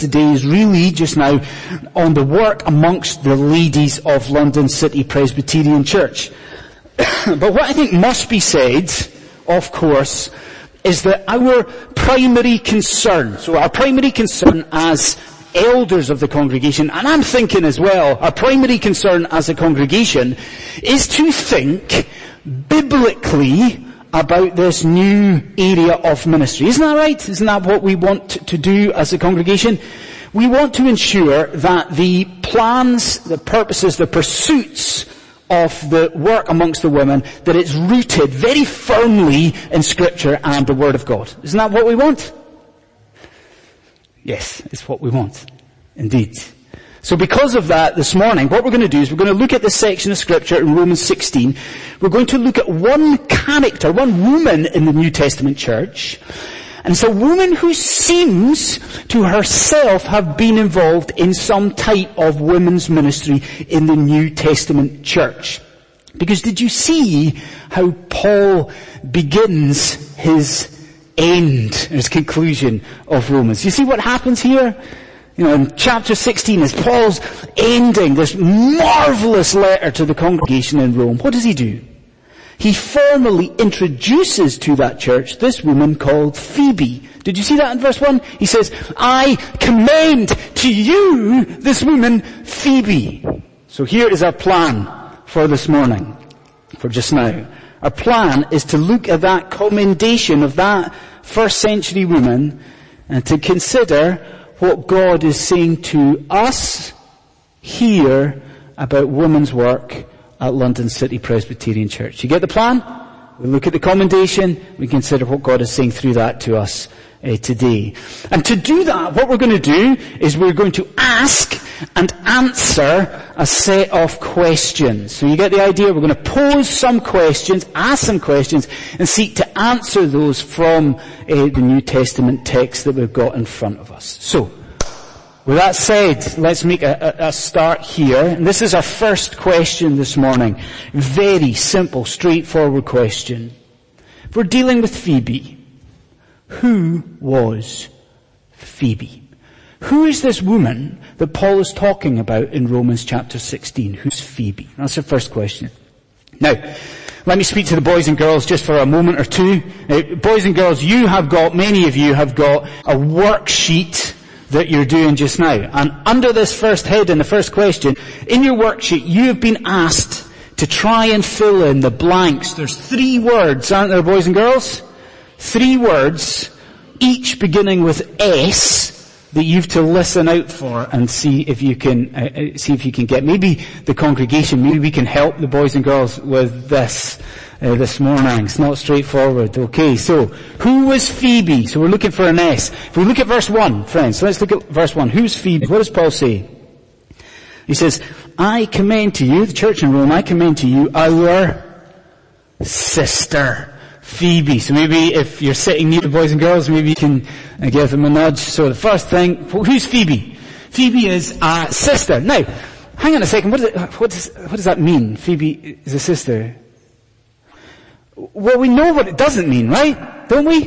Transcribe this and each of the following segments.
today is really just now on the work amongst the ladies of London City Presbyterian Church. but what I think must be said, of course, is that our primary concern, so our primary concern as elders of the congregation, and I'm thinking as well, our primary concern as a congregation is to think biblically about this new area of ministry. Isn't that right? Isn't that what we want to do as a congregation? We want to ensure that the plans, the purposes, the pursuits of the work amongst the women, that it's rooted very firmly in scripture and the word of God. Isn't that what we want? Yes, it's what we want. Indeed. So because of that, this morning, what we're going to do is we're going to look at this section of scripture in Romans 16. We're going to look at one character, one woman in the New Testament church. And it's a woman who seems to herself have been involved in some type of women's ministry in the New Testament church. Because did you see how Paul begins his end, his conclusion of Romans? You see what happens here? You know, in chapter 16, as Paul's ending this marvelous letter to the congregation in Rome, what does he do? He formally introduces to that church this woman called Phoebe. Did you see that in verse 1? He says, I commend to you this woman Phoebe. So here is our plan for this morning, for just now. Our plan is to look at that commendation of that first century woman and to consider what God is saying to us here about women's work at London City Presbyterian Church. You get the plan? We look at the commendation, we consider what God is saying through that to us uh, today. And to do that, what we're going to do is we're going to ask and answer a set of questions. So you get the idea? We're going to pose some questions, ask some questions, and seek to answer those from uh, the New Testament text that we've got in front of us. So, with that said, let's make a, a, a, start here. And this is our first question this morning. Very simple, straightforward question. If we're dealing with Phoebe, who was Phoebe? Who is this woman that Paul is talking about in Romans chapter 16? Who's Phoebe? That's the first question. Now, let me speak to the boys and girls just for a moment or two. Now, boys and girls, you have got, many of you have got a worksheet that you're doing just now. And under this first head and the first question, in your worksheet, you have been asked to try and fill in the blanks. There's three words, aren't there, boys and girls? Three words, each beginning with S, that you've to listen out for and see if you can, uh, uh see if you can get. Maybe the congregation, maybe we can help the boys and girls with this uh, this morning. It's not straightforward. Okay, so who was Phoebe? So we're looking for an S. If we look at verse 1, friends, so let's look at verse 1. Who's Phoebe? What does Paul say? He says, I commend to you, the church in Rome, I commend to you our sister. Phoebe. So maybe if you're sitting near the boys and girls, maybe you can uh, give them a nudge. So the first thing, who's Phoebe? Phoebe is a sister. Now, hang on a second, what it, what does, what does that mean? Phoebe is a sister. Well, we know what it doesn't mean, right? Don't we?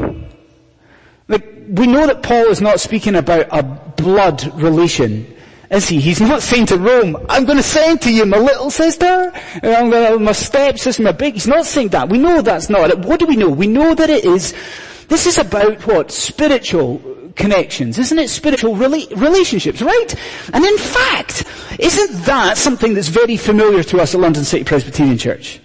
Like, we know that Paul is not speaking about a blood relation, is he? He's not saying to Rome, I'm going to send to you my little sister, uh, I'm going to, my stepsister, my big, he's not saying that. We know that's not it. What do we know? We know that it is, this is about what? Spiritual connections, isn't it? Spiritual rela- relationships, right? And in fact, isn't that something that's very familiar to us at London City Presbyterian Church?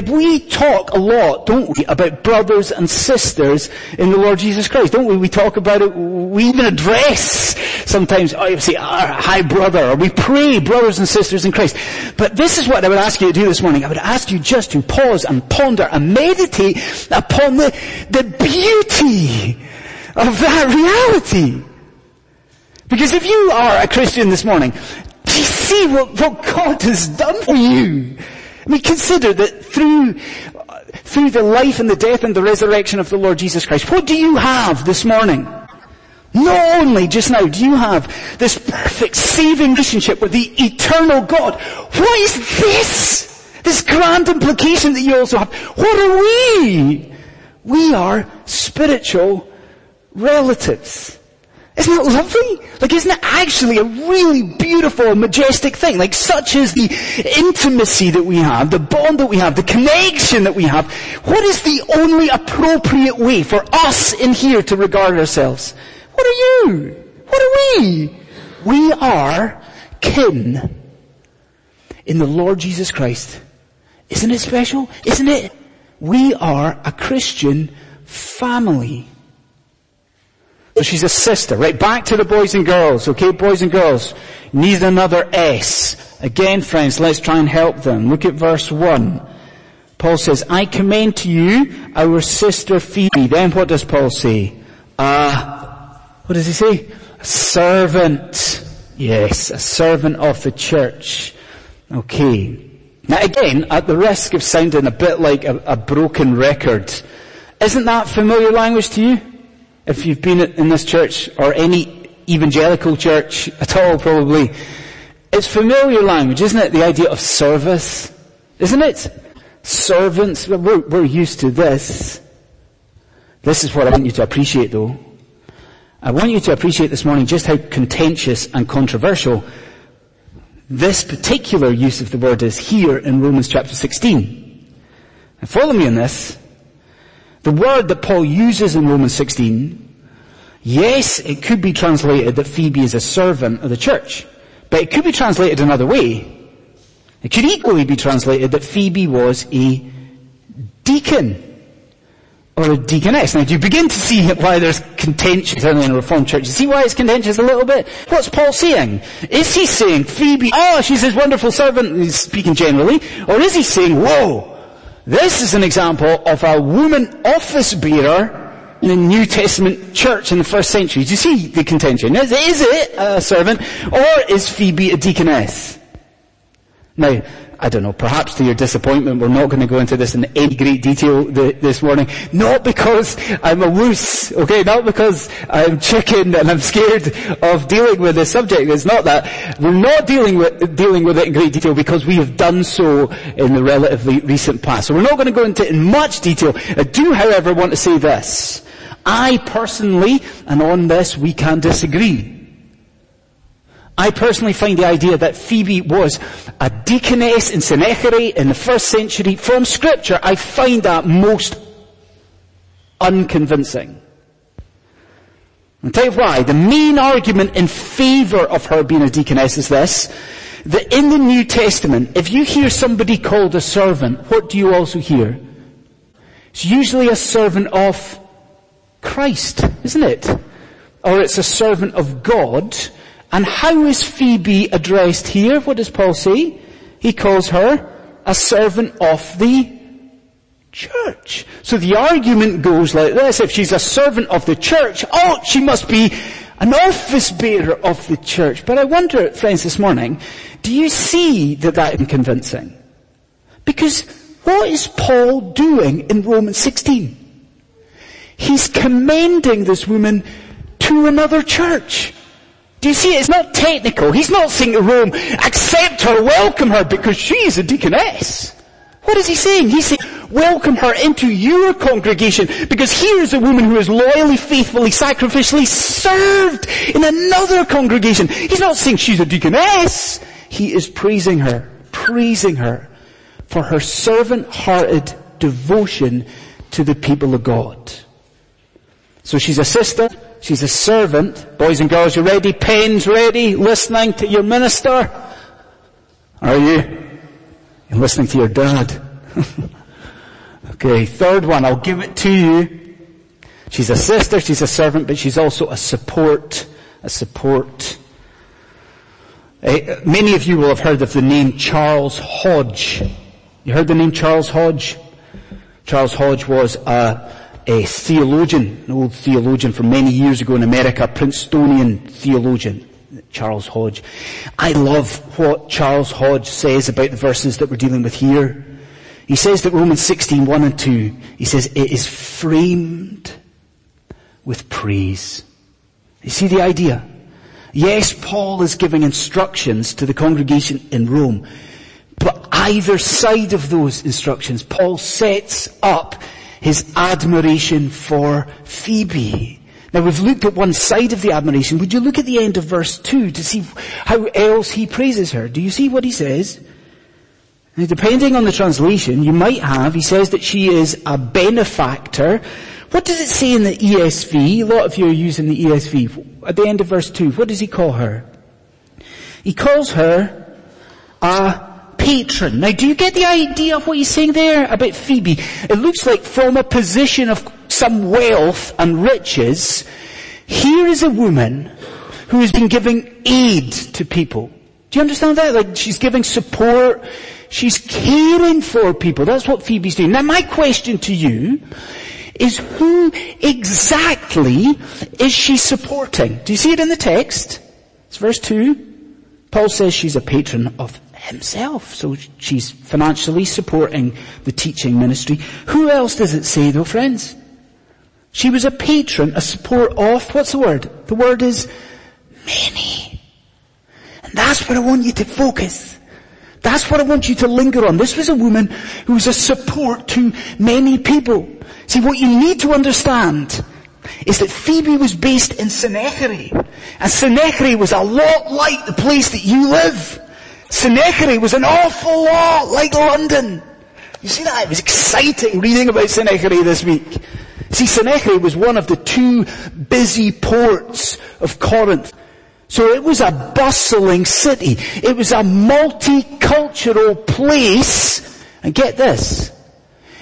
We talk a lot, don't we, about brothers and sisters in the Lord Jesus Christ, don't we? We talk about it, we even address sometimes, oh, I say, our high brother, or we pray brothers and sisters in Christ. But this is what I would ask you to do this morning. I would ask you just to pause and ponder and meditate upon the, the beauty of that reality. Because if you are a Christian this morning, do you see what, what God has done for you? I mean, consider that through, uh, through the life and the death and the resurrection of the Lord Jesus Christ, what do you have this morning? Not only just now do you have this perfect saving relationship with the eternal God, what is this? This grand implication that you also have. What are we? We are spiritual relatives. Isn't that lovely? Like isn't it actually a really beautiful, majestic thing? Like such is the intimacy that we have, the bond that we have, the connection that we have. What is the only appropriate way for us in here to regard ourselves? What are you? What are we? We are kin in the Lord Jesus Christ. Isn't it special? Isn't it? We are a Christian family. So she's a sister, right? Back to the boys and girls, okay? Boys and girls. Need another S. Again, friends, let's try and help them. Look at verse 1. Paul says, I commend to you our sister Phoebe. Then what does Paul say? Uh, what does he say? A servant. Yes, a servant of the church. Okay. Now again, at the risk of sounding a bit like a, a broken record, isn't that familiar language to you? If you've been in this church or any evangelical church at all probably, it's familiar language, isn't it? The idea of service, isn't it? Servants, we're, we're used to this. This is what I want you to appreciate though. I want you to appreciate this morning just how contentious and controversial this particular use of the word is here in Romans chapter 16. And follow me on this. The word that Paul uses in Romans 16, yes, it could be translated that Phoebe is a servant of the church, but it could be translated another way. It could equally be translated that Phoebe was a deacon or a deaconess. Now do you begin to see why there's contention certainly in a Reformed church? You see why it's contentious a little bit? What's Paul saying? Is he saying Phoebe, oh she's his wonderful servant, he's speaking generally, or is he saying, whoa, this is an example of a woman office bearer in the New Testament church in the first century. Do you see the contention? Is, it a servant or is Phoebe a deaconess? Now, I don't know, perhaps to your disappointment, we're not going to go into this in any great detail th- this morning. Not because I'm a wuss, okay? Not because I'm chicken and I'm scared of dealing with this subject. It's not that. We're not dealing with, dealing with it in great detail because we have done so in the relatively recent past. So we're not going to go into it in much detail. I do, however, want to say this. I personally, and on this we can disagree. I personally find the idea that Phoebe was a deaconess in Cenchreae in the first century from scripture, I find that most unconvincing. I'll tell you why. The main argument in favor of her being a deaconess is this, that in the New Testament, if you hear somebody called a servant, what do you also hear? It's usually a servant of Christ, isn't it? Or it's a servant of God and how is Phoebe addressed here? What does Paul say? He calls her a servant of the church. So the argument goes like this, if she's a servant of the church, oh, she must be an office bearer of the church. But I wonder, friends, this morning, do you see that that is convincing? Because what is Paul doing in Romans 16? He's commending this woman to another church. Do you see, it's not technical. He's not saying to Rome, accept her, welcome her, because she is a deaconess. What is he saying? He's saying, welcome her into your congregation, because here is a woman who has loyally, faithfully, sacrificially served in another congregation. He's not saying she's a deaconess. He is praising her, praising her for her servant-hearted devotion to the people of God. So she's a sister, She's a servant. Boys and girls, you ready? Pens ready? Listening to your minister? Are you? You're listening to your dad. okay, third one, I'll give it to you. She's a sister, she's a servant, but she's also a support. A support. Uh, many of you will have heard of the name Charles Hodge. You heard the name Charles Hodge? Charles Hodge was a a theologian, an old theologian from many years ago in America, Princetonian theologian, Charles Hodge. I love what Charles Hodge says about the verses that we're dealing with here. He says that Romans 16, 1 and 2, he says it is framed with praise. You see the idea? Yes, Paul is giving instructions to the congregation in Rome, but either side of those instructions, Paul sets up his admiration for Phoebe. Now we've looked at one side of the admiration. Would you look at the end of verse 2 to see how else he praises her? Do you see what he says? Now depending on the translation, you might have, he says that she is a benefactor. What does it say in the ESV? A lot of you are using the ESV. At the end of verse 2, what does he call her? He calls her a patron. Now do you get the idea of what he's saying there about Phoebe? It looks like from a position of some wealth and riches, here is a woman who has been giving aid to people. Do you understand that? Like she's giving support, she's caring for people. That's what Phoebe's doing. Now my question to you is who exactly is she supporting? Do you see it in the text? It's verse 2. Paul says she's a patron of himself. So she's financially supporting the teaching ministry. Who else does it say though, friends? She was a patron, a support of, what's the word? The word is many. And that's what I want you to focus. That's what I want you to linger on. This was a woman who was a support to many people. See, what you need to understand is that Phoebe was based in Cenchreae. And Cenchreae was a lot like the place that you live. Cenchreae was an awful lot like London. You see that? It was exciting reading about Cenchreae this week. See, Cenchreae was one of the two busy ports of Corinth. So it was a bustling city. It was a multicultural place. And get this.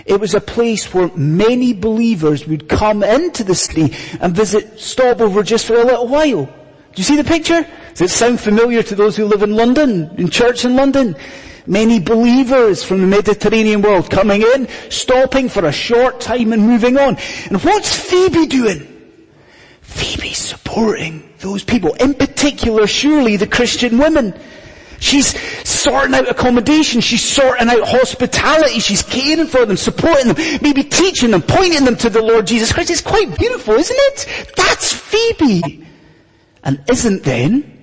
It was a place where many believers would come into the city and visit, stop over just for a little while. Do you see the picture? Does it sound familiar to those who live in London, in church in London? Many believers from the Mediterranean world coming in, stopping for a short time and moving on. And what's Phoebe doing? Phoebe's supporting those people, in particular surely the Christian women. She's sorting out accommodation, she's sorting out hospitality, she's caring for them, supporting them, maybe teaching them, pointing them to the Lord Jesus Christ. It's quite beautiful, isn't it? That's Phoebe. And isn't then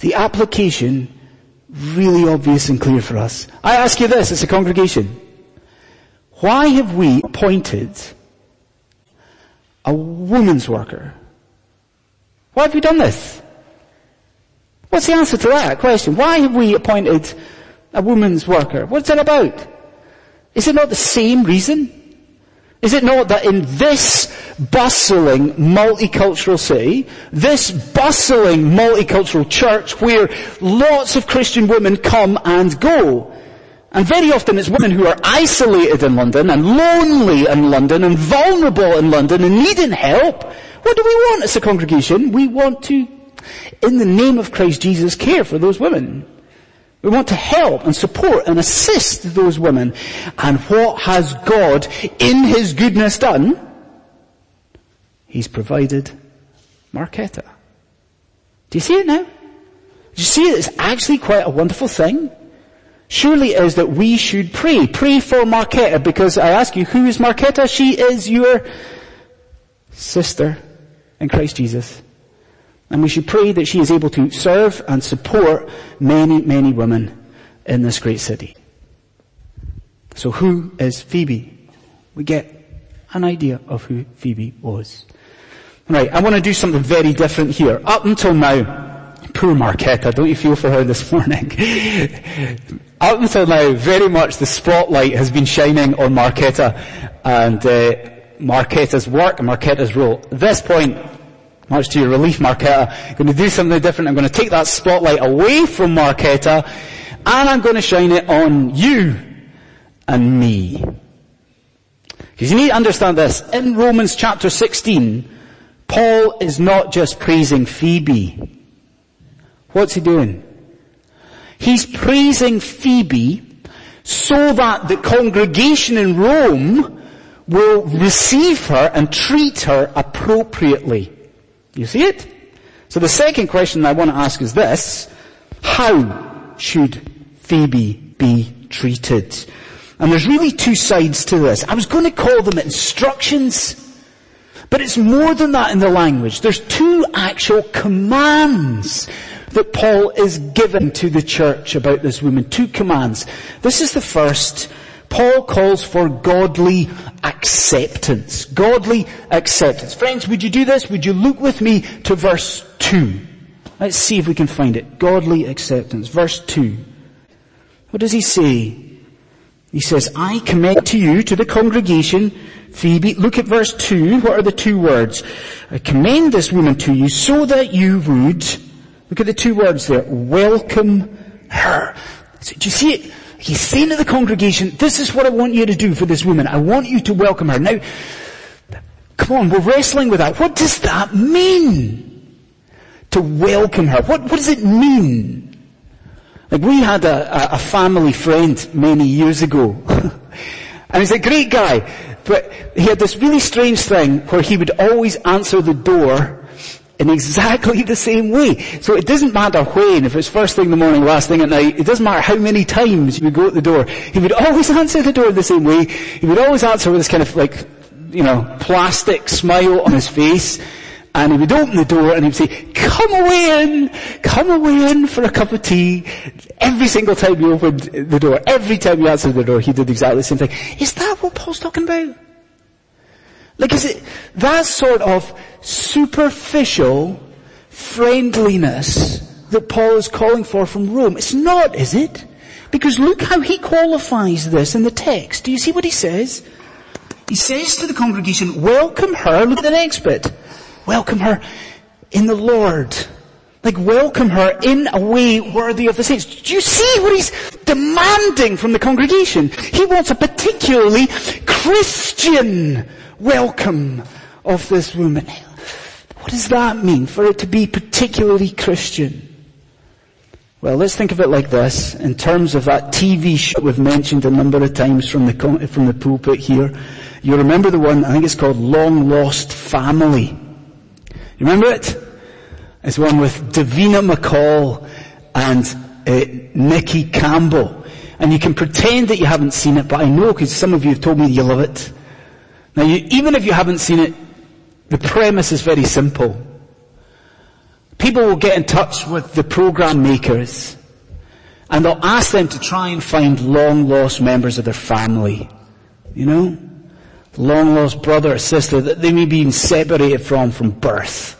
the application really obvious and clear for us. I ask you this as a congregation. Why have we appointed a woman's worker? Why have we done this? What's the answer to that question? Why have we appointed a woman's worker? What's it about? Is it not the same reason? Is it not that in this bustling multicultural city, this bustling multicultural church where lots of Christian women come and go, and very often it's women who are isolated in London and lonely in London and vulnerable in London and needing help. What do we want as a congregation? We want to, in the name of Christ Jesus, care for those women. We want to help and support and assist those women. And what has God in His goodness done? He's provided Marketa. Do you see it now? Do you see it? It's actually quite a wonderful thing. Surely it is that we should pray. Pray for Marketa because I ask you, who is Marketa? She is your sister in Christ Jesus. And we should pray that she is able to serve and support many, many women in this great city. So who is Phoebe? We get an idea of who Phoebe was. Right, I want to do something very different here. Up until now, poor Marketa, don't you feel for her this morning? Up until now, very much the spotlight has been shining on Marketa and uh, Marketa's work and Marketa's role. At this point, much to your relief, Marketa. I'm going to do something different. I'm going to take that spotlight away from Marketa and I'm going to shine it on you and me. Because you need to understand this. In Romans chapter 16, Paul is not just praising Phoebe. What's he doing? He's praising Phoebe so that the congregation in Rome will receive her and treat her appropriately. You see it? So the second question I want to ask is this. How should Phoebe be treated? And there's really two sides to this. I was going to call them instructions, but it's more than that in the language. There's two actual commands that Paul is giving to the church about this woman. Two commands. This is the first Paul calls for godly acceptance. Godly acceptance. Friends, would you do this? Would you look with me to verse 2? Let's see if we can find it. Godly acceptance. Verse 2. What does he say? He says, I commend to you, to the congregation, Phoebe, look at verse 2. What are the two words? I commend this woman to you so that you would, look at the two words there, welcome her. Do you see it? He's saying to the congregation, this is what I want you to do for this woman. I want you to welcome her. Now, come on, we're wrestling with that. What does that mean? To welcome her. What, what does it mean? Like we had a, a, a family friend many years ago. and he's a great guy. But he had this really strange thing where he would always answer the door in exactly the same way. So it doesn't matter when, if it's first thing in the morning, last thing at night, it doesn't matter how many times you would go at the door. He would always answer the door the same way. He would always answer with this kind of like, you know, plastic smile on his face. And he would open the door and he'd say, come away in, come away in for a cup of tea. Every single time he opened the door, every time he answered the door, he did exactly the same thing. Is that what Paul's talking about? Like is it that sort of superficial friendliness that Paul is calling for from Rome? It's not, is it? Because look how he qualifies this in the text. Do you see what he says? He says to the congregation, welcome her, look at the next bit. Welcome her in the Lord. Like welcome her in a way worthy of the saints. Do you see what he's demanding from the congregation? He wants a particularly Christian welcome of this woman. What does that mean for it to be particularly Christian? Well, let's think of it like this, in terms of that TV show we've mentioned a number of times from the, from the pulpit here. You remember the one, I think it's called Long Lost Family. You remember it? It's one with Davina McCall and uh, Nicky Campbell. And you can pretend that you haven't seen it, but I know because some of you have told me you love it. Now you, even if you haven't seen it, the premise is very simple. People will get in touch with the program makers and they'll ask them to try and find long lost members of their family. You know? long lost brother or sister that they may be separated from from birth.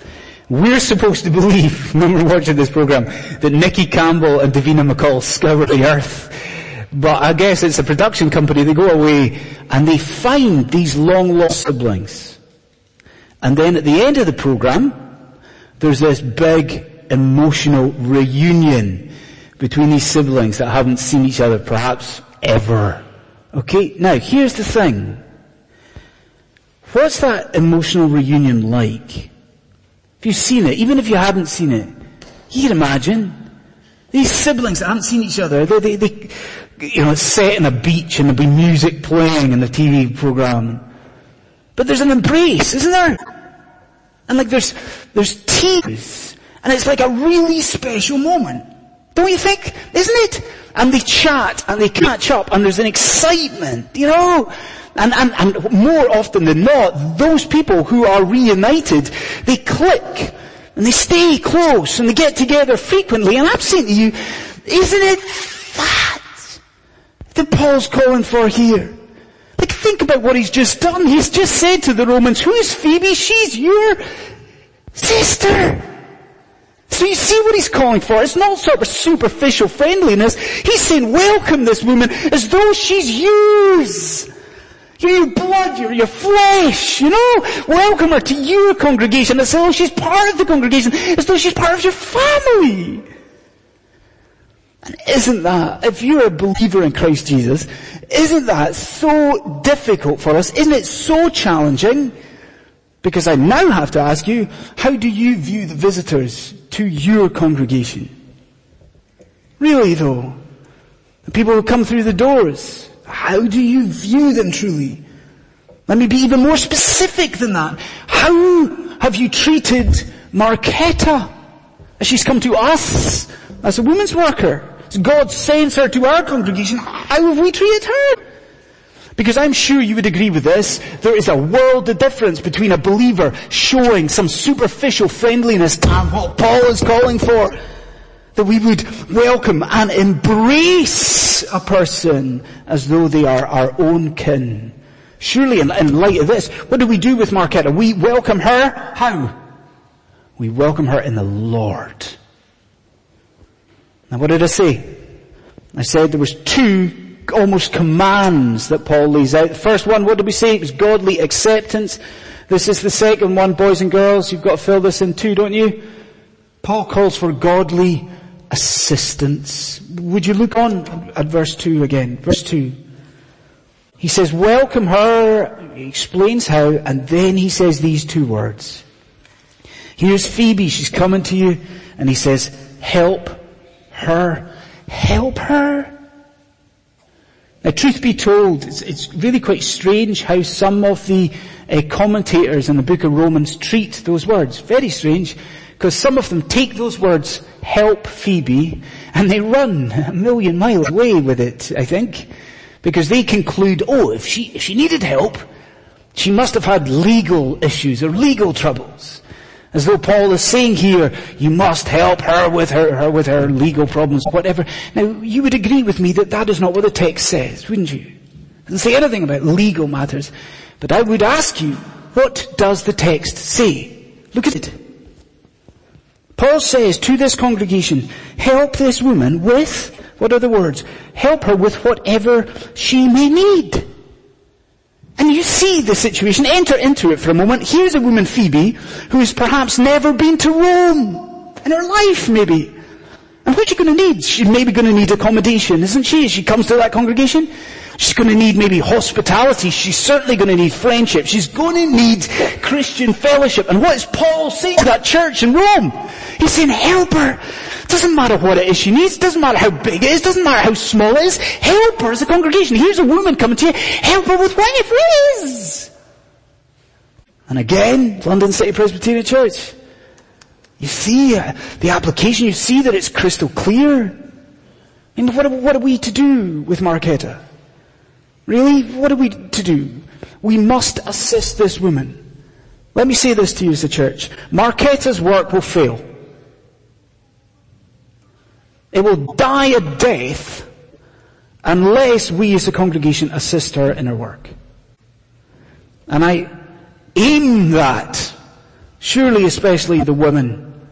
We're supposed to believe, when we're watching this program, that Nicky Campbell and Davina McCall scour the earth. But I guess it's a production company, they go away and they find these long lost siblings. And then at the end of the program, there's this big emotional reunion between these siblings that haven't seen each other perhaps ever. Okay, now here's the thing. What's that emotional reunion like? If you've seen it, even if you haven't seen it, you can imagine. These siblings that haven't seen each other, they, they, they, you know, it's set in a beach and there'll be music playing in the TV program. But there's an embrace, isn't there? And like there's, there's tears. And it's like a really special moment. Don't you think? Isn't it? And they chat and they catch up and there's an excitement, you know? And, and, and more often than not, those people who are reunited, they click and they stay close and they get together frequently. And I'm saying to you, isn't it that that Paul's calling for here? Like think about what he's just done. He's just said to the Romans, who's Phoebe? She's your sister. So you see what he's calling for. It's not sort of superficial friendliness. He's saying welcome this woman as though she's yours. You're your blood, your flesh, you know? Welcome her to your congregation as though she's part of the congregation, as though she's part of your family. And isn't that, if you're a believer in Christ Jesus, isn't that so difficult for us? Isn't it so challenging? Because I now have to ask you, how do you view the visitors to your congregation? Really though? The people who come through the doors, how do you view them truly? Let me be even more specific than that. How have you treated Marquetta as she's come to us as a women's worker? As God sends her to our congregation, how have we treated her? Because I'm sure you would agree with this, there is a world of difference between a believer showing some superficial friendliness and what Paul is calling for that we would welcome and embrace a person as though they are our own kin. Surely in, in light of this, what do we do with Marquetta? We welcome her, how? We welcome her in the Lord. Now what did I say? I said there was two almost commands that Paul lays out. The first one, what did we say? It was godly acceptance. This is the second one, boys and girls. You've got to fill this in too, don't you? Paul calls for godly assistance. Would you look on at verse 2 again? Verse 2. He says, welcome her, he explains how, and then he says these two words. Here's Phoebe, she's coming to you, and he says, help her. Help her. Now truth be told, it's, it's really quite strange how some of the uh, commentators in the book of Romans treat those words. Very strange. Because some of them take those words, help Phoebe, and they run a million miles away with it, I think. Because they conclude, oh, if she, if she needed help, she must have had legal issues or legal troubles. As though Paul is saying here, you must help her with her, her with her legal problems, whatever. Now, you would agree with me that that is not what the text says, wouldn't you? It doesn't say anything about legal matters. But I would ask you, what does the text say? Look at it. Paul says to this congregation, help this woman with, what are the words? Help her with whatever she may need. And you see the situation, enter into it for a moment. Here's a woman, Phoebe, who has perhaps never been to Rome in her life, maybe. And what's she going to need? She's maybe going to need accommodation, isn't she, as she comes to that congregation? She's going to need maybe hospitality. She's certainly going to need friendship. She's going to need Christian fellowship. And what is Paul saying to that church in Rome? He's saying, help her. Doesn't matter what it is she needs. Doesn't matter how big it is. Doesn't matter how small it is. Help her as a congregation. Here's a woman coming to you. Help her with whatever it is. And again, London City Presbyterian Church. You see uh, the application. You see that it's crystal clear. And what, what are we to do with Marquetta? Really? What are we to do? We must assist this woman. Let me say this to you as a church. Marquetta's work will fail. It will die a death unless we as a congregation assist her in her work. And I aim that, surely especially the women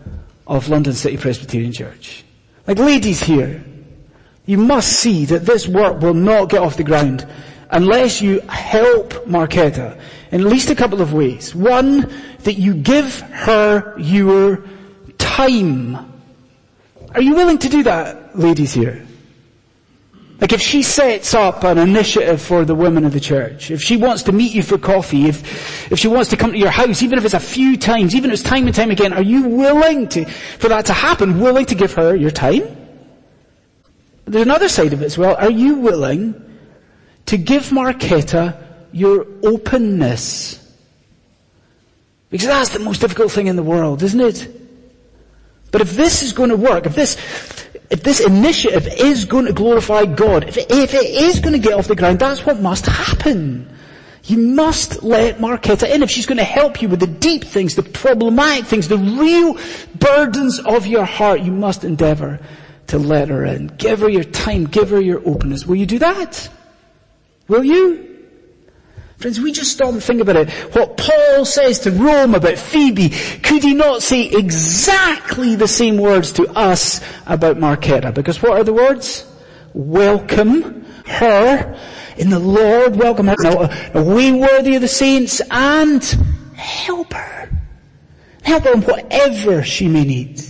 of London City Presbyterian Church. Like ladies here, you must see that this work will not get off the ground unless you help Marquetta in at least a couple of ways. One, that you give her your time. Are you willing to do that, ladies here? Like if she sets up an initiative for the women of the church, if she wants to meet you for coffee, if, if she wants to come to your house, even if it's a few times, even if it's time and time again, are you willing to, for that to happen, willing to give her your time? There's another side of it as well. Are you willing to give Marquetta your openness? Because that's the most difficult thing in the world, isn't it? But if this is going to work, if this, if this initiative is going to glorify God, if it, if it is going to get off the ground, that's what must happen. You must let Marquetta in if she's going to help you with the deep things, the problematic things, the real burdens of your heart. You must endeavor to let her in. Give her your time, give her your openness. Will you do that? Will you? Friends, we just stop and think about it. What Paul says to Rome about Phoebe, could he not say exactly the same words to us about Marquetta? Because what are the words? Welcome her in the Lord, welcome her. Now, we worthy of the saints and help her. Help her in whatever she may need.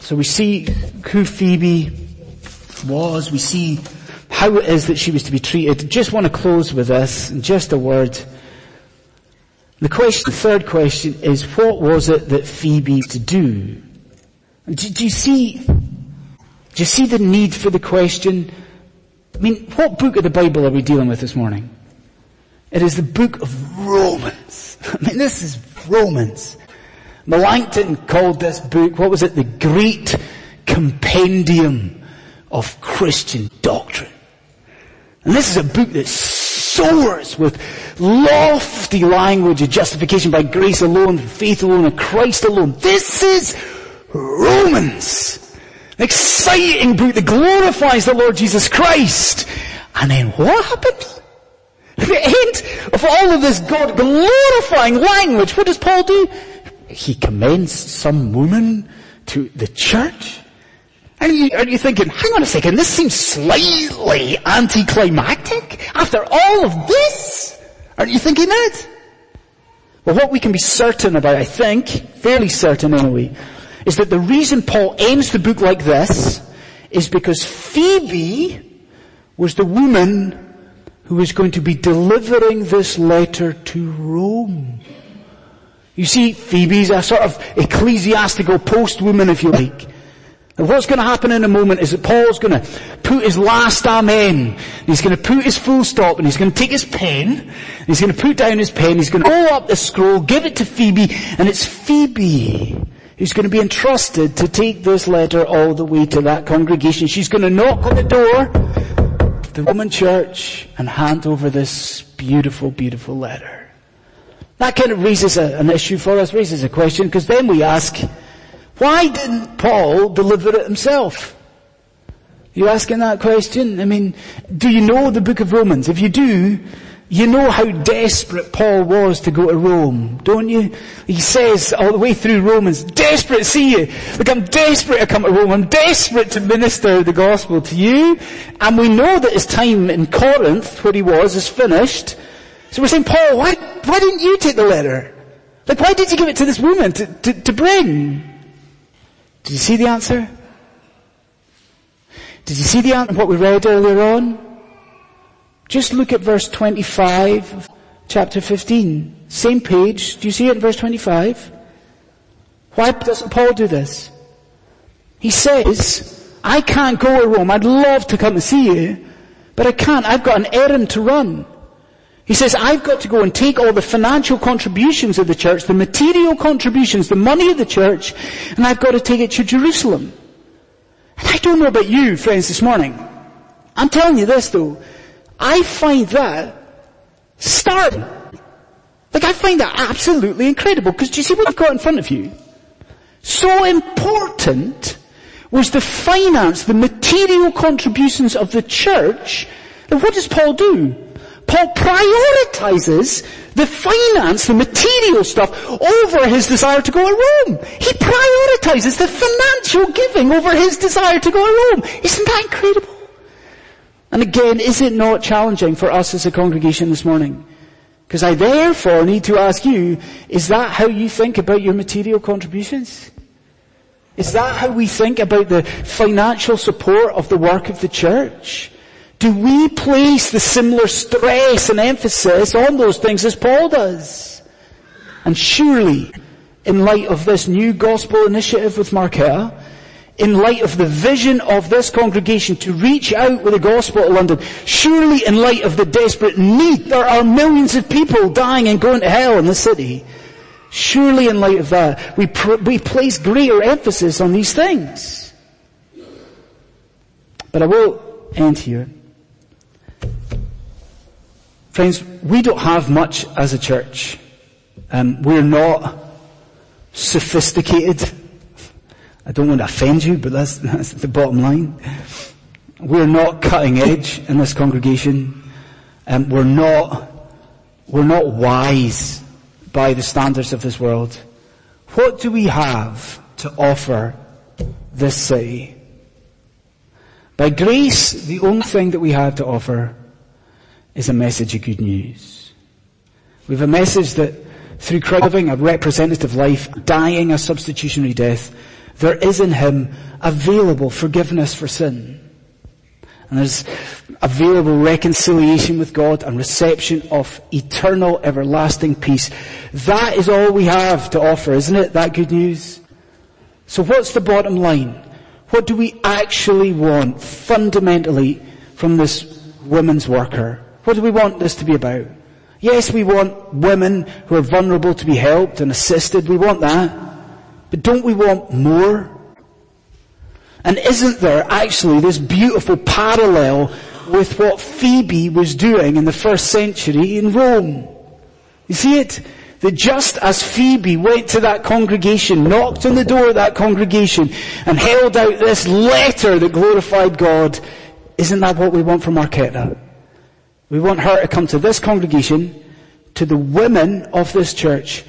So we see who Phoebe was, we see how it is that she was to be treated. Just want to close with this, just a word. The question, the third question is, what was it that Phoebe to do? Do, do you see, do you see the need for the question? I mean, what book of the Bible are we dealing with this morning? It is the book of Romans. I mean, this is Romans. Melanchthon called this book, what was it, the great compendium of Christian doctrine. And this is a book that soars with lofty language of justification by grace alone, faith alone, and Christ alone. This is Romans. An exciting book that glorifies the Lord Jesus Christ. And then what happened? At the end of all of this God glorifying language, what does Paul do? He commends some woman to the church. And you, are you thinking, hang on a second, this seems slightly anticlimactic after all of this? Aren't you thinking that? Well, what we can be certain about, I think, fairly certain anyway, is that the reason Paul ends the book like this is because Phoebe was the woman who was going to be delivering this letter to Rome. You see, Phoebe's a sort of ecclesiastical postwoman, if you like. And what's going to happen in a moment is that Paul's going to put his last amen. He's going to put his full stop and he's going to take his pen. He's going to put down his pen. He's going to roll up the scroll, give it to Phoebe, and it's Phoebe who's going to be entrusted to take this letter all the way to that congregation. She's going to knock on the door of the Roman church and hand over this beautiful, beautiful letter. That kind of raises a, an issue for us, raises a question, because then we ask, why didn't Paul deliver it himself? You're asking that question? I mean, do you know the book of Romans? If you do, you know how desperate Paul was to go to Rome, don't you? He says all the way through Romans, desperate to see you. Look, I'm desperate to come to Rome. I'm desperate to minister the gospel to you. And we know that his time in Corinth, where he was, is finished. So we're saying, Paul, why, why didn't you take the letter? Like, why did you give it to this woman to, to, to bring? Did you see the answer? Did you see the answer, what we read earlier on? Just look at verse 25 of chapter 15. Same page. Do you see it in verse 25? Why doesn't Paul do this? He says, I can't go to Rome. I'd love to come and see you, but I can't. I've got an errand to run. He says, I've got to go and take all the financial contributions of the church, the material contributions, the money of the church, and I've got to take it to Jerusalem. And I don't know about you, friends, this morning. I'm telling you this though. I find that startling. Like I find that absolutely incredible because do you see what I've got in front of you? So important was the finance, the material contributions of the church. And what does Paul do? Paul prioritizes the finance, the material stuff over his desire to go to Rome. He prioritizes the financial giving over his desire to go to Rome. Isn't that incredible? And again, is it not challenging for us as a congregation this morning? Because I therefore need to ask you, is that how you think about your material contributions? Is that how we think about the financial support of the work of the church? Do we place the similar stress and emphasis on those things as Paul does? And surely, in light of this new gospel initiative with Marquette, in light of the vision of this congregation to reach out with the gospel to London, surely in light of the desperate need, there are millions of people dying and going to hell in the city. Surely in light of that, we, pr- we place greater emphasis on these things. But I will end here. Friends, we don't have much as a church. Um, we're not sophisticated I don't want to offend you, but that's, that's the bottom line. We're not cutting edge in this congregation. Um, we're not, we're not wise by the standards of this world. What do we have to offer this city? By grace, the only thing that we have to offer is a message of good news. We have a message that through Christ living a representative life, dying a substitutionary death, there is in Him available forgiveness for sin. And there's available reconciliation with God and reception of eternal everlasting peace. That is all we have to offer, isn't it? That good news? So what's the bottom line? What do we actually want fundamentally from this women's worker? What do we want this to be about? Yes, we want women who are vulnerable to be helped and assisted. We want that. But don't we want more? And isn't there actually this beautiful parallel with what Phoebe was doing in the first century in Rome? You see it? That just as Phoebe went to that congregation, knocked on the door of that congregation, and held out this letter that glorified God, isn't that what we want from Marquetta? We want her to come to this congregation, to the women of this church,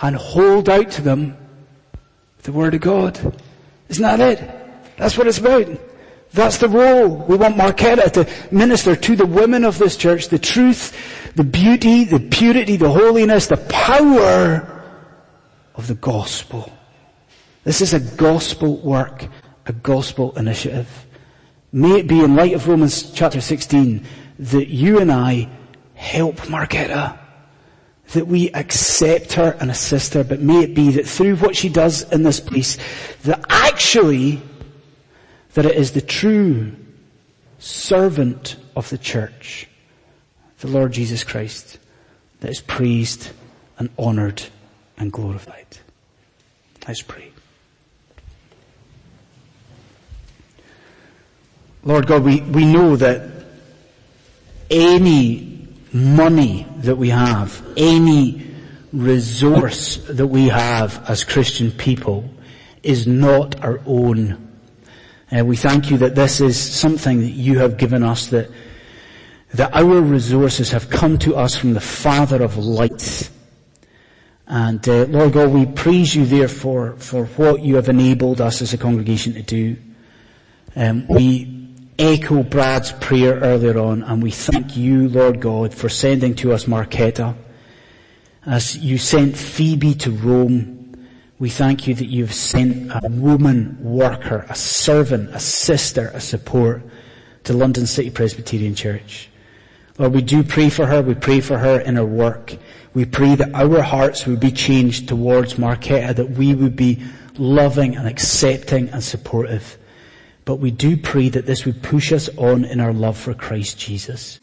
and hold out to them the Word of God. Isn't that it? That's what it's about. That's the role. We want Marquetta to minister to the women of this church the truth, the beauty, the purity, the holiness, the power of the gospel. This is a gospel work, a gospel initiative. May it be in light of Romans chapter 16 that you and I help Marquetta, that we accept her and assist her, but may it be that through what she does in this place, that actually that it is the true servant of the church, the Lord Jesus Christ, that is praised and honored and glorified. Let's pray. Lord God, we, we know that any money that we have, any resource that we have as Christian people is not our own uh, we thank you that this is something that you have given us that, that our resources have come to us from the Father of lights. And uh, Lord God, we praise you therefore for what you have enabled us as a congregation to do. Um, we echo Brad's prayer earlier on and we thank you, Lord God, for sending to us Marquetta. As you sent Phoebe to Rome, we thank you that you've sent a woman worker, a servant, a sister, a support to London City Presbyterian Church. Lord, we do pray for her. We pray for her in her work. We pray that our hearts would be changed towards Marquetta, that we would be loving and accepting and supportive. But we do pray that this would push us on in our love for Christ Jesus.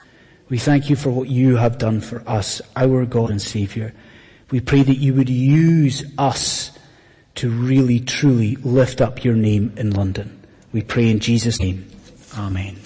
We thank you for what you have done for us, our God and Savior. We pray that you would use us to really truly lift up your name in London. We pray in Jesus' name. Amen.